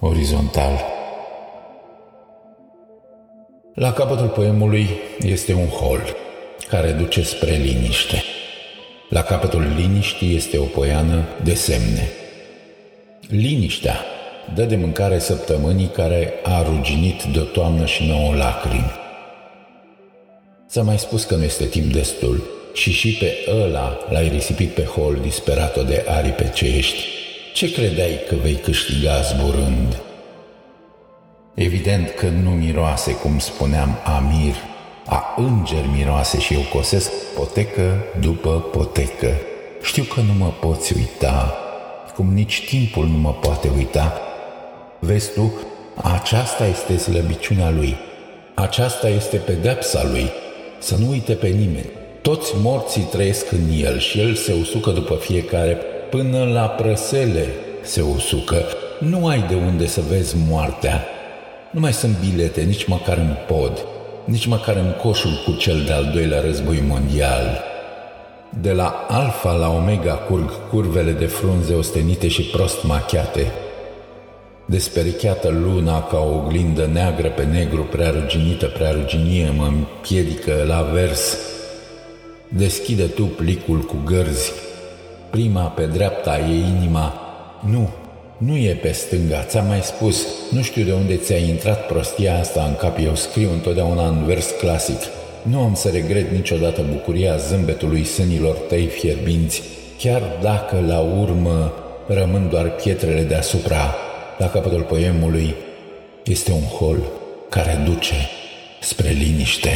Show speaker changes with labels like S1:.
S1: orizontal. La capătul poemului este un hol care duce spre liniște. La capătul liniștii este o poiană de semne. Liniștea dă de mâncare săptămânii care a ruginit de o toamnă și nouă lacrimi. S-a mai spus că nu este timp destul și și pe ăla l-ai risipit pe hol disperat de aripe ce ești. Ce credeai că vei câștiga zburând? Evident că nu miroase, cum spuneam, Amir, a înger miroase și eu cosesc potecă după potecă. Știu că nu mă poți uita, cum nici timpul nu mă poate uita. Vezi tu, aceasta este slăbiciunea lui, aceasta este pedepsa lui, să nu uite pe nimeni. Toți morții trăiesc în el și el se usucă după fiecare, până la prăsele se usucă. Nu ai de unde să vezi moartea. Nu mai sunt bilete, nici măcar în pod, nici măcar în coșul cu cel de-al doilea război mondial. De la alfa la omega curg curvele de frunze ostenite și prost machiate. Desperecheată luna ca o oglindă neagră pe negru, prea ruginită, prea ruginie, mă împiedică la vers. Deschide tu plicul cu gărzi. Prima pe dreapta e inima. Nu, nu e pe stânga, ți-am mai spus. Nu știu de unde ți-a intrat prostia asta în cap, eu scriu întotdeauna în vers clasic. Nu am să regret niciodată bucuria zâmbetului sânilor tăi fierbinți, chiar dacă la urmă rămân doar pietrele deasupra. La capătul poemului este un hol care duce spre liniște.